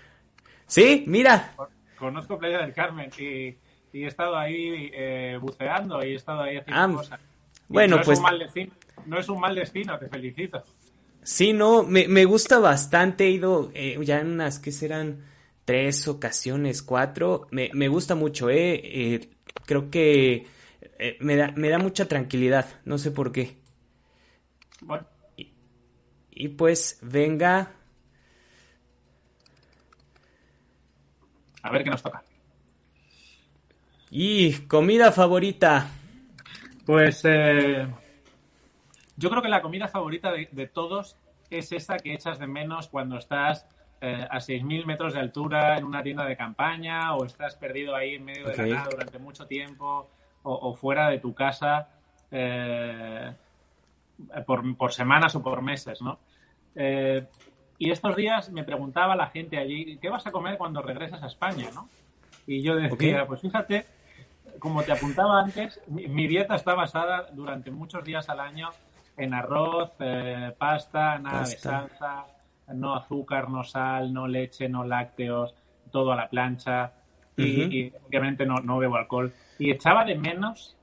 Speaker 2: Sí, mira.
Speaker 3: Conozco Playa del Carmen y, he estado ahí buceando y he estado ahí haciendo ah, cosas.
Speaker 2: Bueno, pues.
Speaker 3: no es un mal destino, te felicito.
Speaker 2: Sí, no, me, me gusta bastante. He ido eh, ya en unas que serán tres ocasiones, cuatro. Me, me gusta mucho, ¿eh? eh creo que eh, me, da, me da mucha tranquilidad. No sé por qué.
Speaker 3: Bueno.
Speaker 2: Y, y pues, venga.
Speaker 3: A ver qué nos toca.
Speaker 2: Y comida favorita.
Speaker 3: Pues eh, yo creo que la comida favorita de, de, todos es esa que echas de menos cuando estás eh, a 6.000 metros de altura en una tienda de campaña o estás perdido ahí en medio de okay. la nada durante mucho tiempo o, o fuera de tu casa eh, por, por, semanas o por meses, ¿no? Eh, y estos días me preguntaba la gente allí, ¿qué vas a comer cuando regresas a España, no? Y yo decía, okay. pues fíjate, como te apuntaba antes, mi, mi, dieta está basada durante muchos días al año en arroz, eh, pasta, nada pasta. de salsa, no azúcar, no sal, no leche, no lácteos, todo a la plancha y, uh -huh. y obviamente no, no, bebo alcohol. Y echaba de menos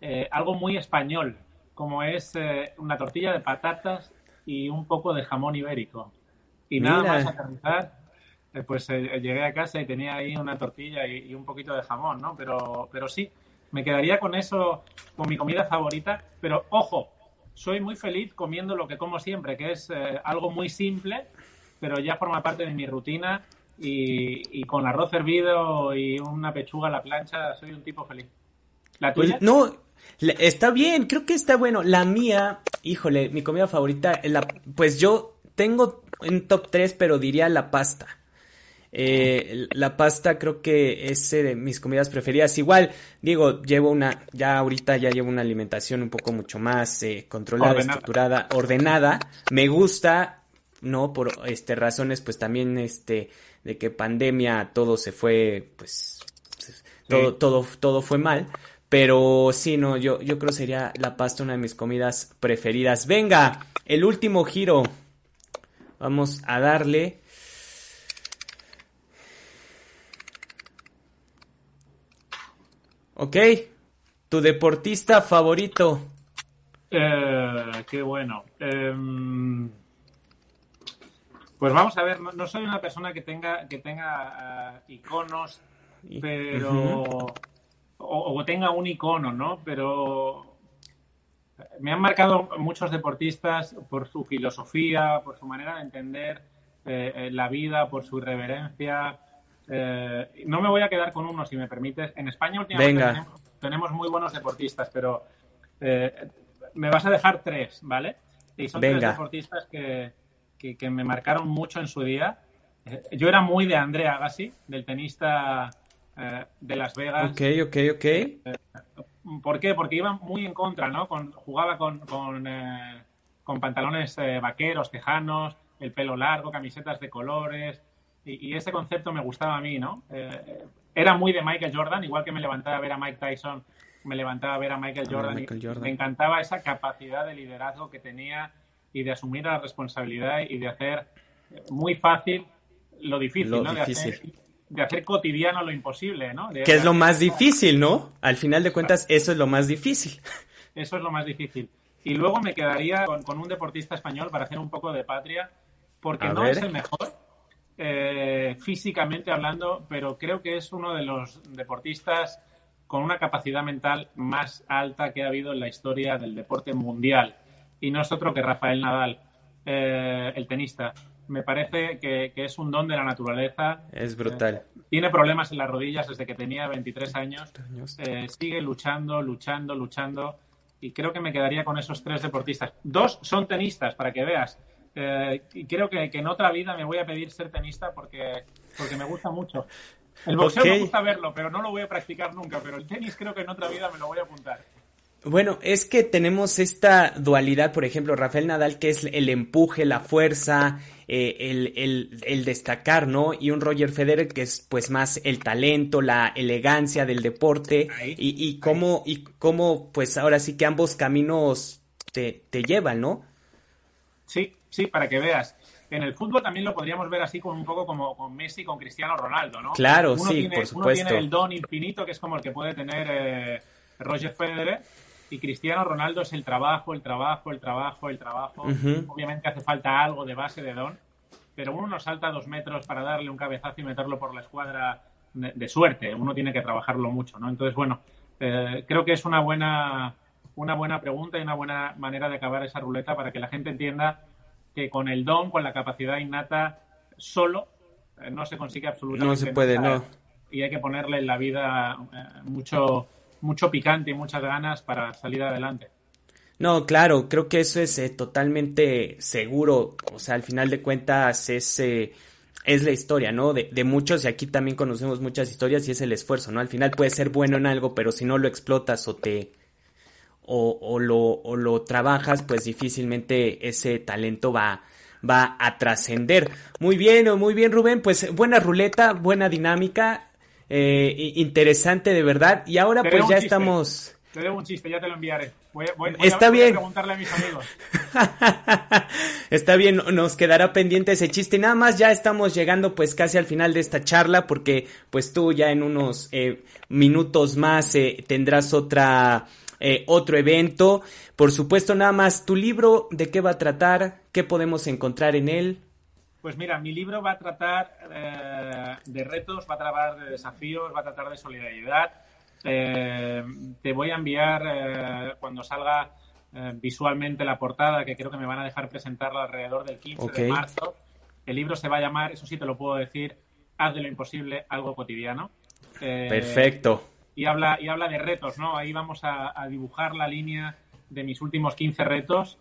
Speaker 3: eh, algo muy español, como es eh, una tortilla de patatas y un poco de jamón ibérico. Y Mira. nada más aterrizar, eh, pues llegué a casa y tenía ahí una tortilla y, y, un poquito de jamón, ¿no? Pero, pero sí, me quedaría con eso, con mi comida favorita. Pero ojo, soy muy feliz comiendo lo que como siempre, que es eh, algo muy simple, pero ya forma parte de mi rutina. Y, y, con arroz hervido y una pechuga a la plancha, soy un tipo feliz. ¿La tuya?
Speaker 2: Pues no, está bien, creo que está bueno. La mía, híjole, mi comida favorita, la, pues yo tengo un top 3, pero diría la pasta. Eh, la pasta creo que es eh, de mis comidas preferidas. Igual, digo, llevo una, ya ahorita ya llevo una alimentación un poco mucho más eh, controlada, ordenada. estructurada, ordenada. Me gusta, ¿no? Por este razones, pues también este, de que pandemia todo se fue, pues, todo, sí. todo, todo fue mal. Pero sí, no, yo, yo creo sería la pasta una de mis comidas preferidas. Venga, el último giro. Vamos a darle. Ok, tu deportista favorito.
Speaker 3: Eh, qué bueno. Eh, pues vamos a ver, no, no, soy una persona que tenga, que tenga uh, iconos, pero... Uh -huh. o, o, tenga un icono, ¿no? Pero me han marcado muchos deportistas por su filosofía, por su manera de entender eh, la vida, por su irreverencia, eh, no me voy a quedar con uno, si me permites. En España últimamente tenemos, tenemos, muy buenos deportistas, pero eh, me vas a dejar tres, ¿vale? Y son Venga. tres deportistas que, que, que, me marcaron mucho en su día. Eh, yo era muy de André Agassi, del tenista de Las Vegas.
Speaker 2: Ok, ok, ok.
Speaker 3: ¿Por qué? Porque iba muy en contra, ¿no? Con, jugaba con, con, con pantalones vaqueros, tejanos, el pelo largo, camisetas de colores y, y, ese concepto me gustaba a mí, ¿no? Eh, era muy de Michael Jordan, igual que me levantaba a ver a Mike Tyson, me levantaba a ver a Michael Jordan. Michael Jordan. me encantaba esa capacidad de liderazgo que tenía y de asumir la responsabilidad y de hacer muy fácil lo difícil,
Speaker 2: lo
Speaker 3: ¿no?
Speaker 2: Difícil.
Speaker 3: De, hacer, de hacer, cotidiano lo imposible, ¿no? De
Speaker 2: que es lo más difícil, ¿no? Al final de cuentas, eso es lo más difícil.
Speaker 3: Eso es lo más difícil. Y luego me quedaría con, con un deportista español para hacer un poco de patria, porque a no ver. es el mejor, eh, físicamente hablando, pero creo que es uno de los deportistas con una capacidad mental más alta que ha habido en la historia del deporte mundial. Y no es otro que Rafael Nadal, eh, el tenista. Me parece que, que, es un don de la naturaleza.
Speaker 2: Es brutal.
Speaker 3: Eh, tiene problemas en las rodillas desde que tenía 23 años. Sigue luchando, luchando, luchando. Y creo que me quedaría con esos tres deportistas. Dos son tenistas, para que veas eh, y creo que, que, en otra vida me voy a pedir ser tenista porque, porque me gusta mucho. El boxeo okay. me gusta verlo, pero no lo voy a practicar nunca. Pero el tenis creo que en otra vida me lo voy a apuntar.
Speaker 2: Bueno, es que tenemos esta dualidad, por ejemplo, Rafael Nadal, que es el empuje, la fuerza, eh, el, el, el, destacar, ¿no? Y un Roger Federer que es pues más el talento, la elegancia del deporte ahí, y, y cómo, y cómo pues ahora sí que ambos caminos te, te llevan, ¿no?
Speaker 3: Sí, sí, para que veas. En el fútbol también lo podríamos ver así con un poco como con Messi, con Cristiano Ronaldo, ¿no?
Speaker 2: Claro,
Speaker 3: uno
Speaker 2: sí,
Speaker 3: tiene,
Speaker 2: por supuesto.
Speaker 3: Uno tiene el don infinito, que es como el que puede tener eh, Roger Federer, y Cristiano Ronaldo es el trabajo, el trabajo, el trabajo, el trabajo. Obviamente hace falta algo de base de don, pero uno no salta dos metros para darle un cabezazo y meterlo por la escuadra de, suerte. Uno tiene que trabajarlo mucho, ¿no? Entonces, bueno, eh, creo que es una buena, una buena pregunta y una buena manera de acabar esa ruleta para que la gente entienda que con el don, con la capacidad innata, solo eh, no se consigue absolutamente
Speaker 2: No se puede, no.
Speaker 3: Y hay que ponerle en la vida eh, mucho mucho picante y muchas ganas para salir adelante.
Speaker 2: No, claro, creo que eso es eh, totalmente seguro. O sea, al final de cuentas es, eh, es la historia, ¿no? De, de, muchos, y aquí también conocemos muchas historias y es el esfuerzo, ¿no? Al final puedes ser bueno en algo, pero si no lo explotas o te... O, o lo, o lo trabajas, pues difícilmente ese talento va, va a trascender. Muy bien, muy bien, Rubén. Pues buena ruleta, buena dinámica. Eh, interesante de verdad. Y ahora pues ya estamos...
Speaker 3: Te debo un chiste, ya te lo enviaré. Voy, voy,
Speaker 2: Está bien.
Speaker 3: a preguntarle a mis amigos.
Speaker 2: Está bien, nos quedará pendiente ese chiste. Nada más ya estamos llegando pues casi al final de esta charla porque pues tú ya en unos eh, minutos más eh, tendrás otra... otro evento. Por supuesto, nada más, tu libro, ¿de qué va a tratar? ¿Qué podemos encontrar en él?
Speaker 3: Pues mira, mi libro va a tratar eh, de retos, va a tratar de desafíos, va a tratar de solidaridad. Eh, te voy a enviar eh, cuando salga visualmente la portada, que creo que me van a dejar presentarla alrededor del 15 de marzo. El libro se va a llamar, eso sí te lo puedo decir, Haz de lo imposible algo cotidiano.
Speaker 2: Perfecto.
Speaker 3: Y habla, y habla de retos, ¿no? Ahí vamos a, dibujar la línea de mis últimos 15 retos.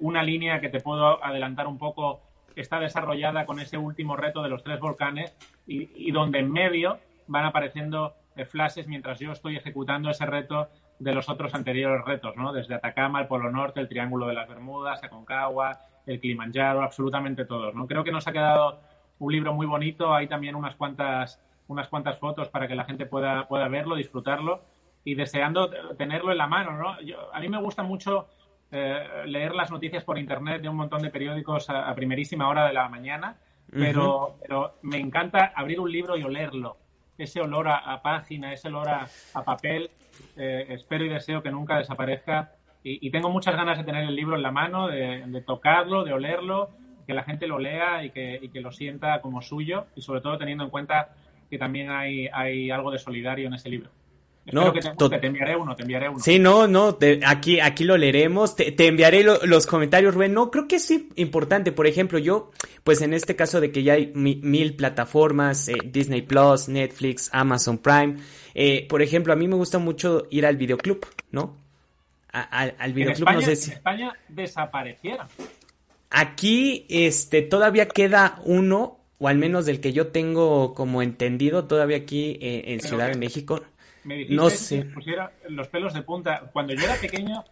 Speaker 3: una línea que te puedo adelantar un poco está desarrollada con ese último reto de los tres volcanes y, donde en medio van apareciendo eh, flashes mientras yo estoy ejecutando ese reto de los otros anteriores retos, ¿no? Desde Atacama, el Polo Norte, el Triángulo de las Bermudas, Aconcagua, el Kilimanjaro, absolutamente todos, ¿no? Creo que nos ha quedado un libro muy bonito, hay también unas cuantas, unas cuantas fotos para que la gente pueda, pueda verlo, disfrutarlo y deseando tenerlo en la mano, ¿no? a mí me gusta mucho eh, leer las noticias por internet de un montón de periódicos a, primerísima hora de la mañana, pero, pero me encanta abrir un libro y olerlo. Ese olor a, página, ese olor a, papel, eh, espero y deseo que nunca desaparezca. Y, tengo muchas ganas de tener el libro en la mano, de, tocarlo, de olerlo, que la gente lo lea y que, y que, lo sienta como suyo, y sobre todo teniendo en cuenta que también hay, hay algo de solidario en ese libro no, te, enviaré uno, te enviaré uno.
Speaker 2: Sí, no, no, aquí, aquí lo leeremos, te, enviaré los comentarios, Rubén. No, creo que es importante. Por ejemplo, yo, pues en este caso de que ya hay mil plataformas, eh, Disney Plus, Netflix, Amazon Prime. Eh, por ejemplo, a mí me gusta mucho ir al videoclub, ¿no? al videoclub,
Speaker 3: en España,
Speaker 2: no
Speaker 3: sé si... En España desaparecieron.
Speaker 2: Aquí, este, todavía queda uno, o al menos del que yo tengo como entendido, todavía aquí eh, en Ciudad de México
Speaker 3: me dijiste no sé. que pusiera los pelos de punta. Cuando yo era pequeño,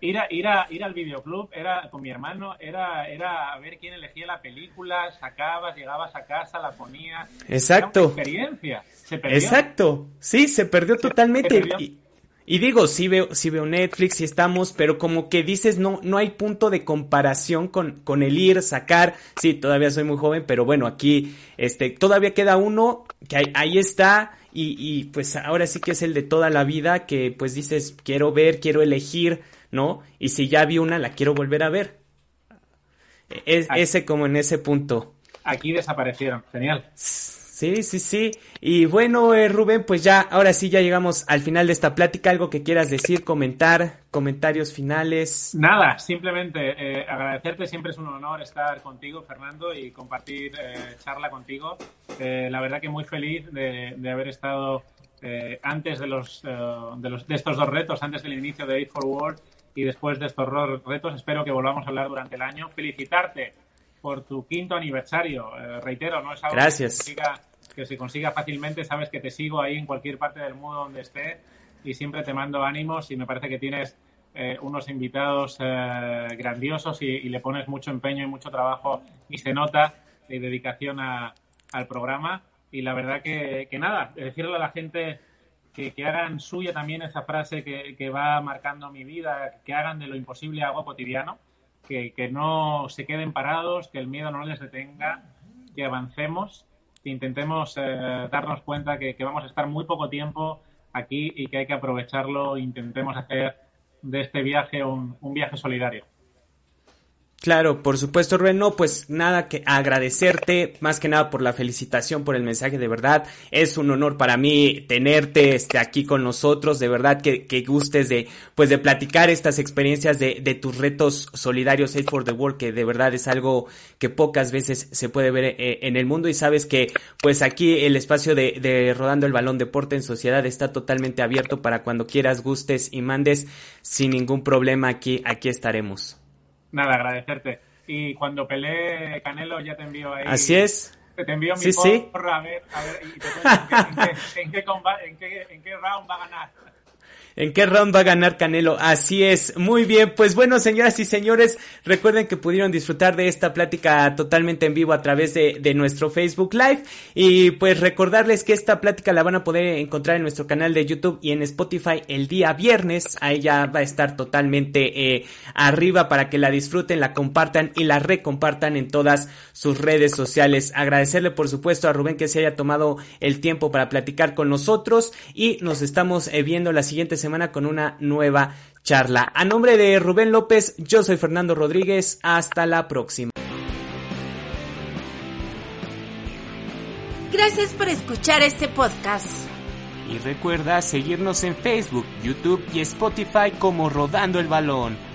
Speaker 3: ir, a, ir, a, ir al videoclub era con mi hermano, era, era a ver quién elegía la película, sacabas, llegabas a casa, la ponías.
Speaker 2: Exacto.
Speaker 3: experiencia. Se
Speaker 2: perdió. Exacto. Sí, se perdió totalmente. Y, digo, sí veo, sí veo Netflix, sí estamos, pero como que dices, no, no hay punto de comparación con, con el ir, sacar. Sí, todavía soy muy joven, pero bueno, aquí, este, todavía queda uno que ahí, ahí está y, y pues ahora sí que es el de toda la vida que pues dices quiero ver, quiero elegir, ¿no? Y si ya vi una, la quiero volver a ver. Es, ese como en ese punto.
Speaker 3: Aquí desaparecieron, genial.
Speaker 2: Sí, sí, sí. Y bueno, eh, Rubén, pues ya, ahora sí ya llegamos al final de esta plática. ¿Algo que quieras decir, comentar, comentarios finales?
Speaker 3: Nada, simplemente eh, agradecerte. Siempre es un honor estar contigo, Fernando, y compartir eh, charla contigo. la verdad que muy feliz de, haber estado antes de, los, de, los, de estos dos retos, antes del inicio de Aid for World y después de estos retos. Espero que volvamos a hablar durante el año. Felicitarte por tu quinto aniversario. reitero, no es algo
Speaker 2: Gracias
Speaker 3: que se consiga fácilmente, sabes que te sigo ahí en cualquier parte del mundo donde esté y siempre te mando ánimos y me parece que tienes eh, unos invitados eh, grandiosos y, le pones mucho empeño y mucho trabajo y se nota y dedicación al programa. Y la verdad que, nada, decirle a la gente que, hagan suya también esa frase que, que, va marcando mi vida, que hagan de lo imposible algo cotidiano, que, que no se queden parados, que el miedo no les detenga, que avancemos que intentemos eh, darnos cuenta que, vamos a estar muy poco tiempo aquí y que hay que aprovecharlo. Intentemos hacer de este viaje un, un viaje solidario.
Speaker 2: Claro, por supuesto, Rubén. No, pues nada que agradecerte, más que nada por la felicitación, por el mensaje, de verdad. Es un honor para mí tenerte este, aquí con nosotros, de verdad que, que gustes de, pues de platicar estas experiencias de, de tus retos solidarios Aid for the World, que de verdad es algo que pocas veces se puede ver eh, en el mundo y sabes que, pues aquí el espacio de, de Rodando el Balón Deporte en Sociedad está totalmente abierto para cuando quieras, gustes y mandes sin ningún problema aquí, aquí estaremos.
Speaker 3: Nada, agradecerte. Y cuando pelee Canelo ya te envío ahí.
Speaker 2: Así es.
Speaker 3: Te envío mi
Speaker 2: Sí, sí.
Speaker 3: porra, a ver, a ver, y te en qué, en, qué, en, qué comba- en qué- en qué round va a ganar.
Speaker 2: ¿En qué round va a ganar Canelo? Así es. Muy bien. Pues bueno, señoras y señores, recuerden que pudieron disfrutar de esta plática totalmente en vivo a través de, nuestro Facebook Live. Y pues recordarles que esta plática la van a poder encontrar en nuestro canal de YouTube y en Spotify el día viernes. Ahí ya va a estar totalmente eh, arriba para que la disfruten, la compartan y la recompartan en todas sus redes sociales. Agradecerle por supuesto a Rubén que se haya tomado el tiempo para platicar con nosotros y nos estamos eh, viendo la siguiente semana con una nueva charla. A nombre de Rubén López, yo soy Fernando Rodríguez. Hasta la próxima.
Speaker 1: Gracias por escuchar este podcast.
Speaker 2: Y recuerda seguirnos en Facebook, YouTube y Spotify como Rodando el Balón.